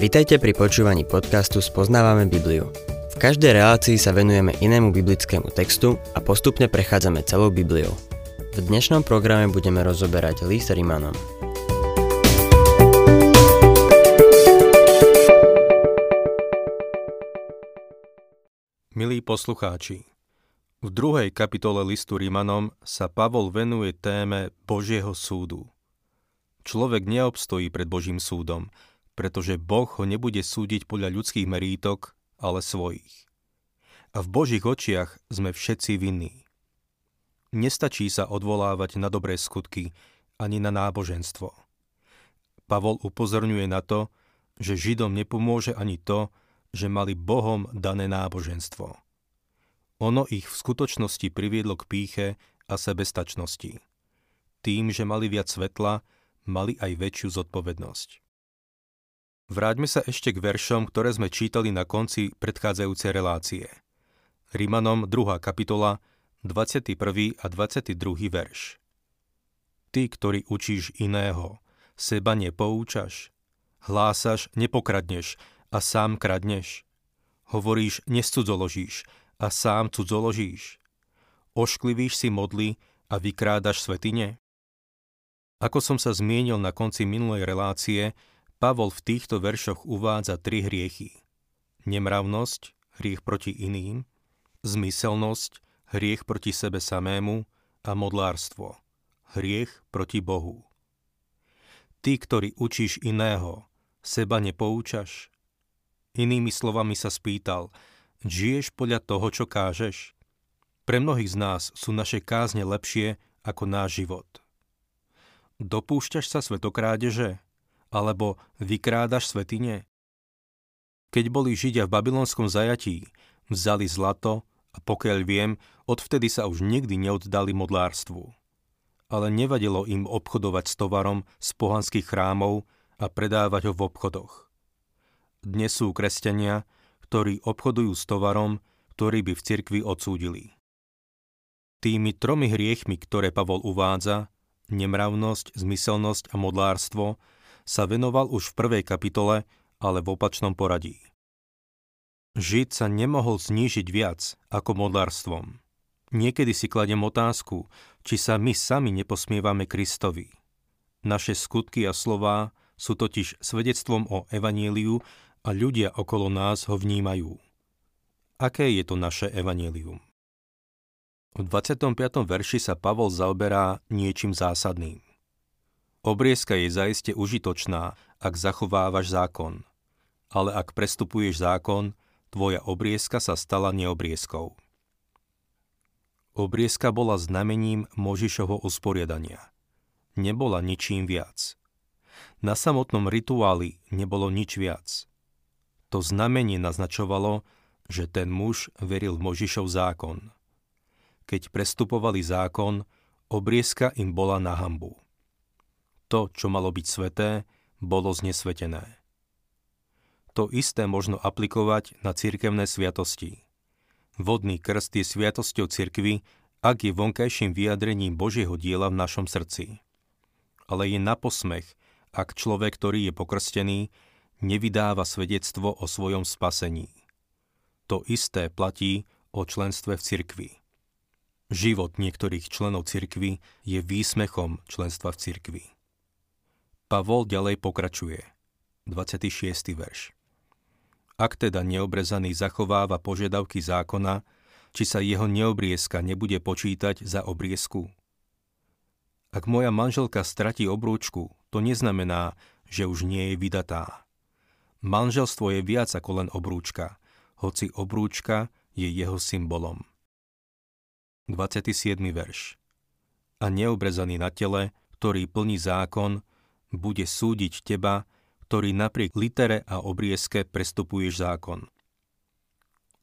Vitajte pri počúvaní podcastu Spoznávame Bibliu. V každej relácii sa venujeme inému biblickému textu a postupne prechádzame celou Bibliou. V dnešnom programe budeme rozoberať list Rimanom. Milí poslucháči, v druhej kapitole listu Rimanom sa Pavol venuje téme Božieho súdu. Človek neobstojí pred Božím súdom, pretože Boh ho nebude súdiť podľa ľudských merítok, ale svojich. A v Božích očiach sme všetci vinní. Nestačí sa odvolávať na dobré skutky ani na náboženstvo. Pavol upozorňuje na to, že Židom nepomôže ani to, že mali Bohom dané náboženstvo. Ono ich v skutočnosti priviedlo k píche a sebestačnosti. Tým, že mali viac svetla, mali aj väčšiu zodpovednosť. Vráťme sa ešte k veršom, ktoré sme čítali na konci predchádzajúcej relácie. Rimanom 2. kapitola, 21. a 22. verš. Ty, ktorý učíš iného, seba nepoučaš, hlásaš, nepokradneš a sám kradneš. Hovoríš, nescudzoložíš a sám cudzoložíš. Ošklivíš si modly a vykrádaš svetine? Ako som sa zmienil na konci minulej relácie, Pavol v týchto veršoch uvádza tri hriechy. Nemravnosť, hriech proti iným, zmyselnosť, hriech proti sebe samému a modlárstvo, hriech proti Bohu. Ty, ktorý učíš iného, seba nepoučaš? Inými slovami sa spýtal, žiješ podľa toho, čo kážeš? Pre mnohých z nás sú naše kázne lepšie ako náš život. Dopúšťaš sa svetokrádeže? Alebo vykrádaš svetine? Keď boli Židia v babylonskom zajatí, vzali zlato a pokiaľ viem, odvtedy sa už nikdy neoddali modlárstvu. Ale nevadilo im obchodovať s tovarom z pohanských chrámov a predávať ho v obchodoch. Dnes sú kresťania, ktorí obchodujú s tovarom, ktorý by v cirkvi odsúdili. Tými tromi hriechmi, ktoré Pavol uvádza, nemravnosť, zmyselnosť a modlárstvo sa venoval už v prvej kapitole, ale v opačnom poradí. Žid sa nemohol znížiť viac ako modlárstvom. Niekedy si kladem otázku, či sa my sami neposmievame Kristovi. Naše skutky a slová sú totiž svedectvom o evaníliu a ľudia okolo nás ho vnímajú. Aké je to naše evanílium? V 25. verši sa Pavol zaoberá niečím zásadným. Obriezka je zaiste užitočná, ak zachovávaš zákon. Ale ak prestupuješ zákon, tvoja obriezka sa stala neobriezkou. Obriezka bola znamením Možišovho usporiadania. Nebola ničím viac. Na samotnom rituáli nebolo nič viac. To znamenie naznačovalo, že ten muž veril Možišov zákon – keď prestupovali zákon, obriezka im bola na hambu. To, čo malo byť sveté, bolo znesvetené. To isté možno aplikovať na cirkevné sviatosti. Vodný krst je sviatosťou cirkvy, ak je vonkajším vyjadrením Božieho diela v našom srdci. Ale je na posmech, ak človek, ktorý je pokrstený, nevydáva svedectvo o svojom spasení. To isté platí o členstve v cirkvi. Život niektorých členov cirkvy je výsmechom členstva v cirkvi. Pavol ďalej pokračuje. 26. verš. Ak teda neobrezaný zachováva požiadavky zákona, či sa jeho neobriezka nebude počítať za obriezku? Ak moja manželka stratí obrúčku, to neznamená, že už nie je vydatá. Manželstvo je viac ako len obrúčka, hoci obrúčka je jeho symbolom. 27. verš. A neobrezaný na tele, ktorý plní zákon, bude súdiť teba, ktorý napriek litere a obriezke prestupuješ zákon.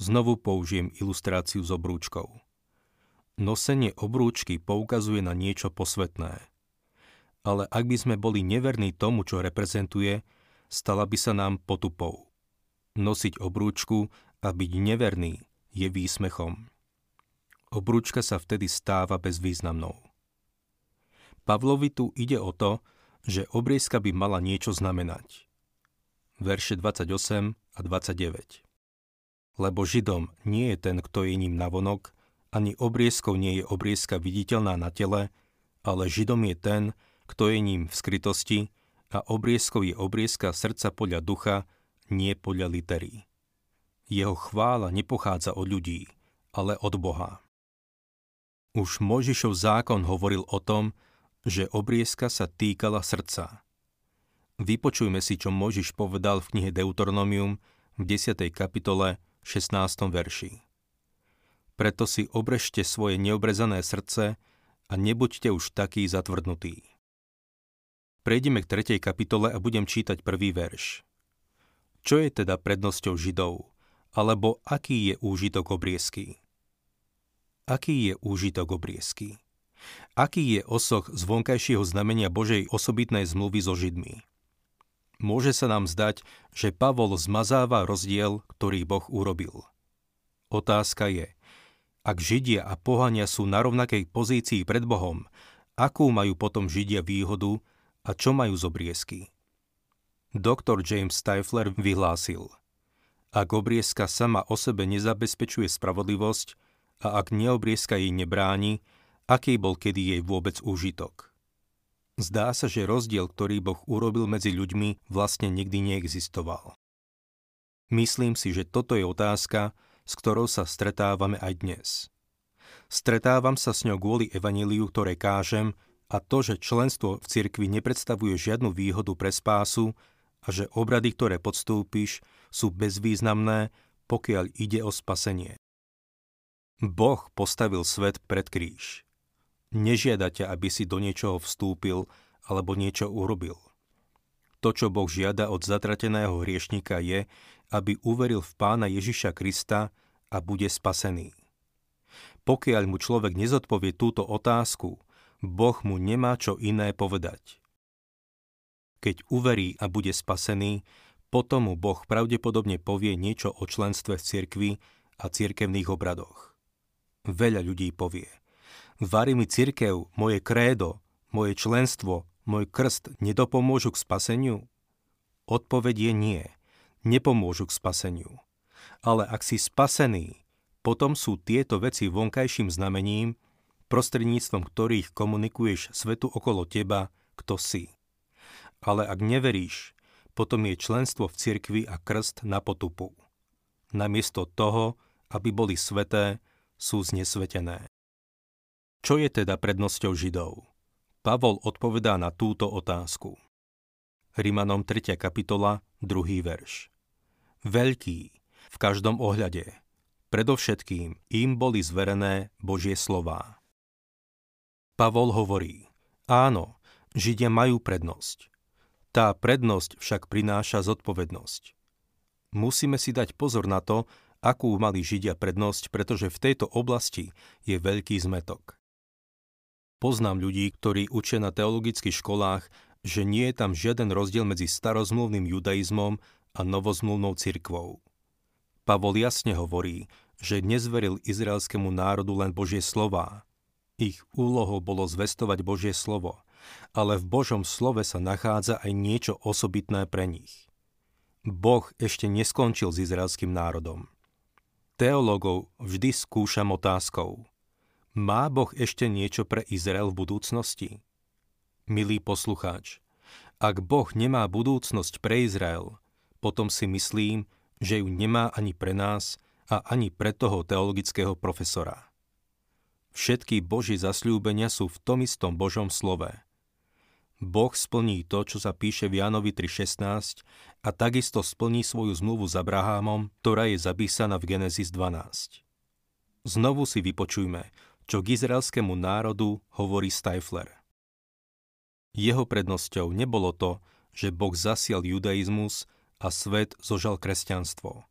Znovu použijem ilustráciu s obrúčkou. Nosenie obrúčky poukazuje na niečo posvetné. Ale ak by sme boli neverní tomu, čo reprezentuje, stala by sa nám potupou. Nosiť obrúčku a byť neverný je výsmechom obrúčka sa vtedy stáva bezvýznamnou. Pavlovi tu ide o to, že obriezka by mala niečo znamenať. verše 28 a 29. Lebo Židom nie je ten, kto je ním navonok, ani obriezkou nie je obriezka viditeľná na tele, ale Židom je ten, kto je ním v skrytosti a obriezkou je obriezka srdca podľa ducha, nie podľa litery. Jeho chvála nepochádza od ľudí, ale od Boha. Už Mojžišov zákon hovoril o tom, že obriezka sa týkala srdca. Vypočujme si, čo Mojžiš povedal v knihe Deuteronomium v 10. kapitole 16. verši. Preto si obrežte svoje neobrezané srdce a nebuďte už takí zatvrdnutí. Prejdeme k 3. kapitole a budem čítať prvý verš. Čo je teda prednosťou Židov? Alebo aký je úžitok obriezky? Aký je úžitok obriezky? Aký je osoch z vonkajšieho znamenia Božej osobitnej zmluvy so Židmi? Môže sa nám zdať, že Pavol zmazáva rozdiel, ktorý Boh urobil. Otázka je, ak Židia a pohania sú na rovnakej pozícii pred Bohom, akú majú potom Židia výhodu a čo majú z obriezky? Doktor James Stifler vyhlásil, ak obriezka sama o sebe nezabezpečuje spravodlivosť a ak neobriezka jej nebráni, aký bol kedy jej vôbec úžitok? Zdá sa, že rozdiel, ktorý Boh urobil medzi ľuďmi, vlastne nikdy neexistoval. Myslím si, že toto je otázka, s ktorou sa stretávame aj dnes. Stretávam sa s ňou kvôli evaníliu, ktoré kážem, a to, že členstvo v cirkvi nepredstavuje žiadnu výhodu pre spásu a že obrady, ktoré podstúpiš, sú bezvýznamné, pokiaľ ide o spasenie. Boh postavil svet pred kríž. Nežiada ťa, aby si do niečoho vstúpil alebo niečo urobil. To, čo Boh žiada od zatrateného hriešnika je, aby uveril v pána Ježiša Krista a bude spasený. Pokiaľ mu človek nezodpovie túto otázku, Boh mu nemá čo iné povedať. Keď uverí a bude spasený, potom mu Boh pravdepodobne povie niečo o členstve v cirkvi a cirkevných obradoch. Veľa ľudí povie, varí mi cirkev, moje krédo, moje členstvo, môj krst nedopomôžu k spaseniu? Odpoveď je nie, nepomôžu k spaseniu. Ale ak si spasený, potom sú tieto veci vonkajším znamením, prostredníctvom ktorých komunikuješ svetu okolo teba, kto si. Ale ak neveríš, potom je členstvo v cirkvi a krst na potupu. Namiesto toho, aby boli sveté, sú znesvetené. Čo je teda prednosťou Židov? Pavol odpovedá na túto otázku. Rimanom 3. kapitola, 2. verš. Veľký, v každom ohľade. Predovšetkým im boli zverené Božie slová. Pavol hovorí, áno, Židia majú prednosť. Tá prednosť však prináša zodpovednosť. Musíme si dať pozor na to, akú mali Židia prednosť, pretože v tejto oblasti je veľký zmetok. Poznám ľudí, ktorí učia na teologických školách, že nie je tam žiaden rozdiel medzi starozmluvným judaizmom a novozmluvnou cirkvou. Pavol jasne hovorí, že nezveril izraelskému národu len Božie slová. Ich úlohou bolo zvestovať Božie slovo, ale v Božom slove sa nachádza aj niečo osobitné pre nich. Boh ešte neskončil s izraelským národom. Teológov vždy skúšam otázkou – má Boh ešte niečo pre Izrael v budúcnosti? Milý poslucháč, ak Boh nemá budúcnosť pre Izrael, potom si myslím, že ju nemá ani pre nás a ani pre toho teologického profesora. Všetky Boží zasľúbenia sú v tom istom Božom slove. Boh splní to, čo sa píše v Jánovi 3.16 a takisto splní svoju zmluvu s Abrahámom, ktorá je zapísaná v Genesis 12. Znovu si vypočujme, čo k izraelskému národu hovorí Stifler. Jeho prednosťou nebolo to, že Boh zasial judaizmus a svet zožal kresťanstvo.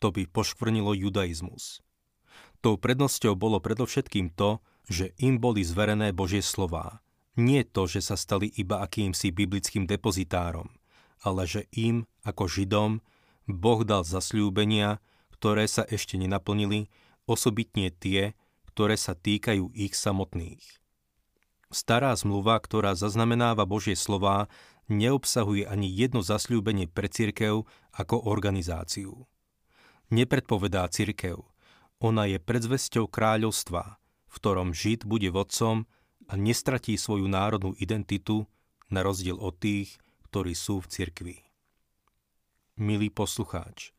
To by poškvrnilo judaizmus. Tou prednosťou bolo predovšetkým to, že im boli zverené Božie slová. Nie to, že sa stali iba akýmsi biblickým depozitárom, ale že im, ako Židom, Boh dal zasľúbenia, ktoré sa ešte nenaplnili, osobitne tie, ktoré sa týkajú ich samotných. Stará zmluva, ktorá zaznamenáva Božie slová, neobsahuje ani jedno zasľúbenie pre cirkev ako organizáciu. Nepredpovedá cirkev. Ona je predzvesťou kráľovstva, v ktorom Žid bude vodcom a nestratí svoju národnú identitu na rozdiel od tých, ktorí sú v cirkvi. Milý poslucháč,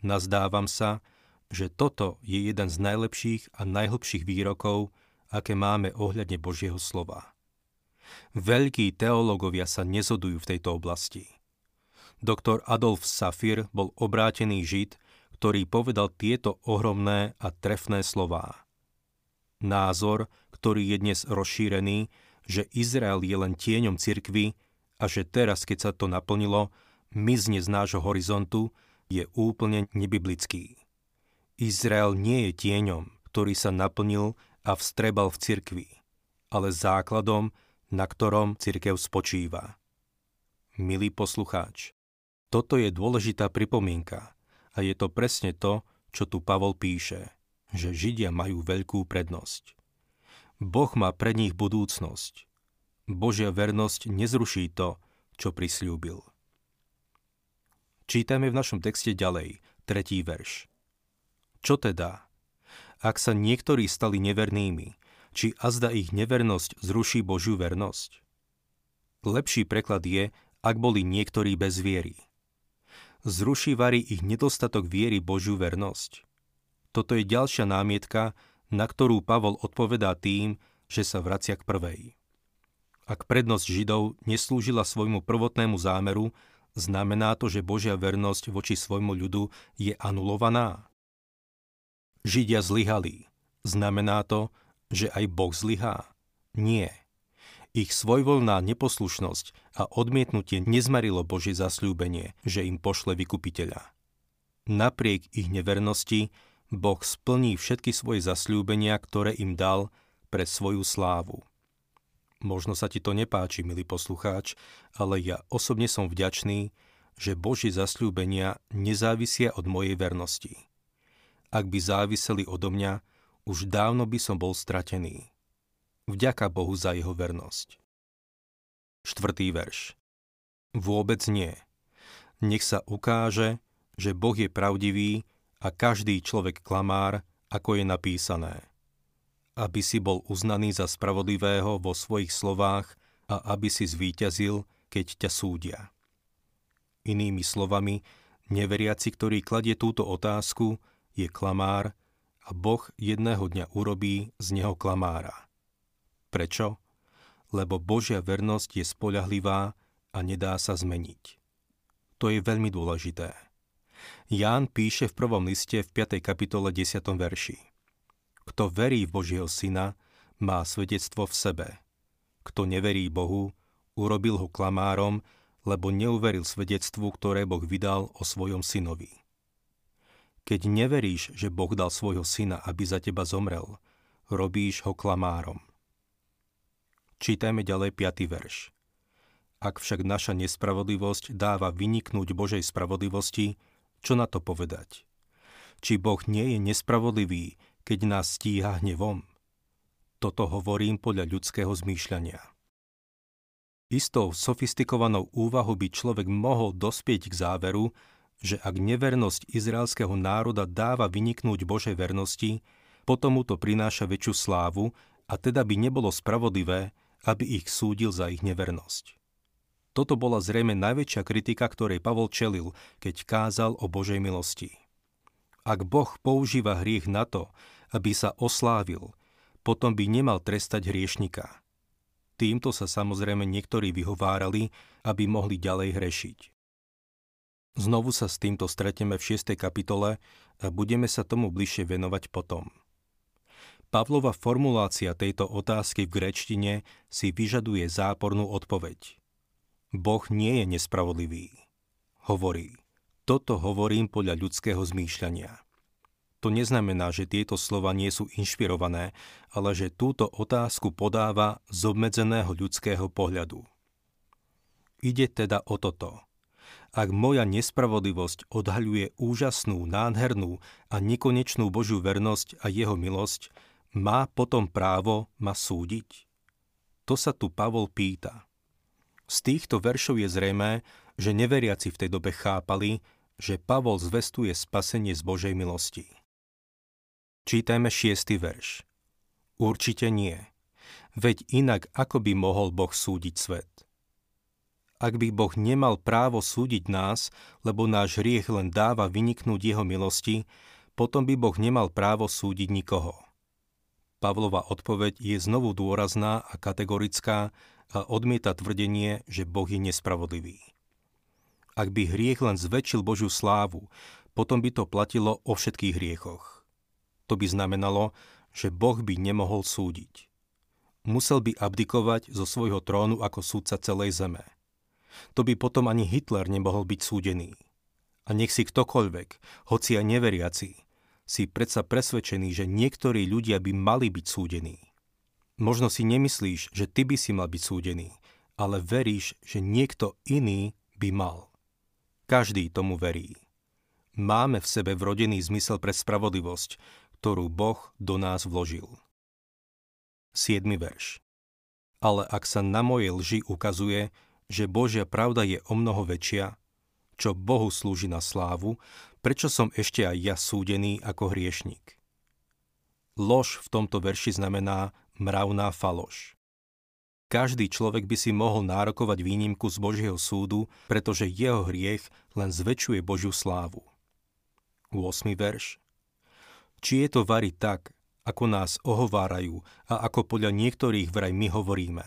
nazdávam sa, že toto je jeden z najlepších a najhlbších výrokov, aké máme ohľadne Božieho slova. Veľkí teológovia sa nezodujú v tejto oblasti. Doktor Adolf Safir bol obrátený žid, ktorý povedal tieto ohromné a trefné slová. Názor, ktorý je dnes rozšírený, že Izrael je len tieňom cirkvy a že teraz, keď sa to naplnilo, mizne z nášho horizontu, je úplne nebiblický. Izrael nie je tieňom, ktorý sa naplnil a vstrebal v cirkvi, ale základom, na ktorom cirkev spočíva. Milý poslucháč, toto je dôležitá pripomienka a je to presne to, čo tu Pavol píše, že Židia majú veľkú prednosť. Boh má pre nich budúcnosť. Božia vernosť nezruší to, čo prisľúbil. Čítame v našom texte ďalej, tretí verš. Čo teda? ak sa niektorí stali nevernými, či azda ich nevernosť zruší Božiu vernosť? Lepší preklad je, ak boli niektorí bez viery. Zruší varí ich nedostatok viery Božiu vernosť. Toto je ďalšia námietka, na ktorú Pavol odpovedá tým, že sa vracia k prvej. Ak prednosť Židov neslúžila svojmu prvotnému zámeru, znamená to, že Božia vernosť voči svojmu ľudu je anulovaná? Židia zlyhali. Znamená to, že aj Boh zlyhá? Nie. Ich svojvoľná neposlušnosť a odmietnutie nezmarilo Božie zasľúbenie, že im pošle vykupiteľa. Napriek ich nevernosti Boh splní všetky svoje zasľúbenia, ktoré im dal pre svoju slávu. Možno sa ti to nepáči, milý poslucháč, ale ja osobne som vďačný, že Božie zasľúbenia nezávisia od mojej vernosti. Ak by záviseli odo mňa, už dávno by som bol stratený. Vďaka Bohu za jeho vernosť. Štvrtý verš. Vôbec nie. Nech sa ukáže, že Boh je pravdivý a každý človek klamár, ako je napísané. Aby si bol uznaný za spravodlivého vo svojich slovách a aby si zvíťazil, keď ťa súdia. Inými slovami, neveriaci, ktorý kladie túto otázku, je klamár a Boh jedného dňa urobí z neho klamára. Prečo? Lebo Božia vernosť je spoľahlivá a nedá sa zmeniť. To je veľmi dôležité. Ján píše v prvom liste v 5. kapitole 10. verši. Kto verí v Božieho syna, má svedectvo v sebe. Kto neverí Bohu, urobil ho klamárom, lebo neuveril svedectvu, ktoré Boh vydal o svojom synovi. Keď neveríš, že Boh dal svojho syna, aby za teba zomrel, robíš ho klamárom. Čítajme ďalej 5. verš. Ak však naša nespravodlivosť dáva vyniknúť Božej spravodlivosti, čo na to povedať? Či Boh nie je nespravodlivý, keď nás stíha hnevom? Toto hovorím podľa ľudského zmýšľania. Istou sofistikovanou úvahou by človek mohol dospieť k záveru, že ak nevernosť izraelského národa dáva vyniknúť Božej vernosti, potom mu to prináša väčšiu slávu a teda by nebolo spravodlivé, aby ich súdil za ich nevernosť. Toto bola zrejme najväčšia kritika, ktorej Pavol čelil, keď kázal o Božej milosti. Ak Boh používa hriech na to, aby sa oslávil, potom by nemal trestať hriešnika. Týmto sa samozrejme niektorí vyhovárali, aby mohli ďalej hrešiť. Znovu sa s týmto stretneme v 6. kapitole a budeme sa tomu bližšie venovať potom. Pavlova formulácia tejto otázky v grečtine si vyžaduje zápornú odpoveď. Boh nie je nespravodlivý. Hovorí, toto hovorím podľa ľudského zmýšľania. To neznamená, že tieto slova nie sú inšpirované, ale že túto otázku podáva z obmedzeného ľudského pohľadu. Ide teda o toto – ak moja nespravodlivosť odhaľuje úžasnú, nádhernú a nekonečnú Božiu vernosť a jeho milosť, má potom právo ma súdiť? To sa tu Pavol pýta. Z týchto veršov je zrejmé, že neveriaci v tej dobe chápali, že Pavol zvestuje spasenie z Božej milosti. Čítajme šiestý verš. Určite nie. Veď inak ako by mohol Boh súdiť svet? Ak by Boh nemal právo súdiť nás, lebo náš hriech len dáva vyniknúť jeho milosti, potom by Boh nemal právo súdiť nikoho. Pavlova odpoveď je znovu dôrazná a kategorická a odmieta tvrdenie, že Boh je nespravodlivý. Ak by hriech len zväčšil Božiu slávu, potom by to platilo o všetkých hriechoch. To by znamenalo, že Boh by nemohol súdiť. Musel by abdikovať zo svojho trónu ako súdca celej zeme. To by potom ani Hitler nemohol byť súdený. A nech si ktokoľvek, hoci aj neveriaci, si predsa presvedčený, že niektorí ľudia by mali byť súdení. Možno si nemyslíš, že ty by si mal byť súdený, ale veríš, že niekto iný by mal. Každý tomu verí. Máme v sebe vrodený zmysel pre spravodlivosť, ktorú Boh do nás vložil. 7. verš. Ale ak sa na moje lži ukazuje, že Božia pravda je o mnoho väčšia, čo Bohu slúži na slávu, prečo som ešte aj ja súdený ako hriešnik? Lož v tomto verši znamená mravná faloš. Každý človek by si mohol nárokovať výnimku z Božieho súdu, pretože jeho hriech len zväčšuje Božiu slávu. 8. verš Či je to vari tak, ako nás ohovárajú a ako podľa niektorých vraj my hovoríme.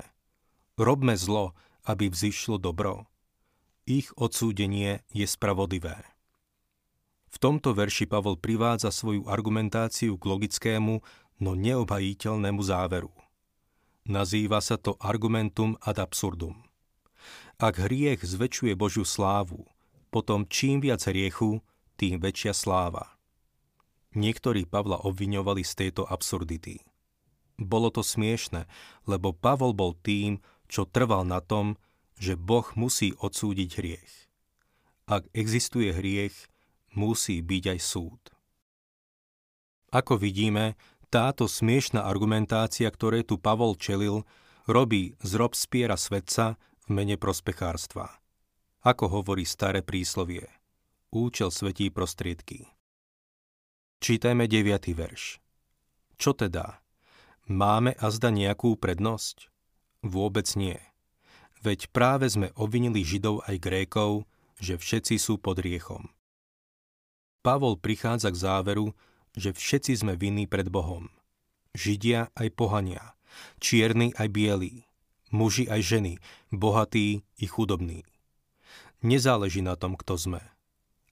Robme zlo, aby vzýšlo dobro. Ich odsúdenie je spravodlivé. V tomto verši Pavol privádza svoju argumentáciu k logickému, no neobhajiteľnému záveru – Nazýva sa to argumentum ad absurdum. Ak hriech zväčšuje Božiu slávu, potom čím viac hriechu, tým väčšia sláva. Niektorí Pavla obviňovali z tejto absurdity. Bolo to smiešne, lebo Pavol bol tým, čo trval na tom, že Boh musí odsúdiť hriech. Ak existuje hriech, musí byť aj súd. Ako vidíme, táto smiešná argumentácia, ktoré tu Pavol čelil, robí z Robspiera svedca v mene prospechárstva. Ako hovorí staré príslovie. Účel svetí prostriedky. Čítajme 9. verš. Čo teda? Máme azda nejakú prednosť? Vôbec nie. Veď práve sme obvinili Židov aj Grékov, že všetci sú pod riechom. Pavol prichádza k záveru, že všetci sme vinní pred Bohom. Židia aj pohania, čierni aj bielí, muži aj ženy, bohatí i chudobní. Nezáleží na tom, kto sme.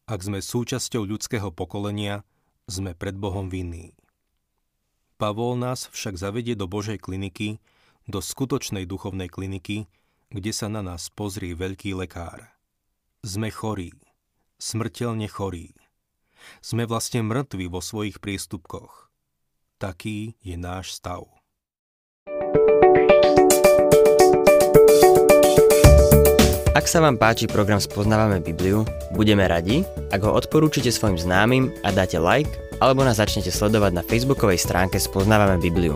Ak sme súčasťou ľudského pokolenia, sme pred Bohom vinní. Pavol nás však zavedie do Božej kliniky, do skutočnej duchovnej kliniky, kde sa na nás pozrie veľký lekár. Sme chorí, smrteľne chorí sme vlastne mŕtvi vo svojich prístupkoch. Taký je náš stav. Ak sa vám páči program Spoznávame Bibliu, budeme radi, ak ho odporúčite svojim známym a dáte like, alebo nás začnete sledovať na facebookovej stránke Spoznávame Bibliu.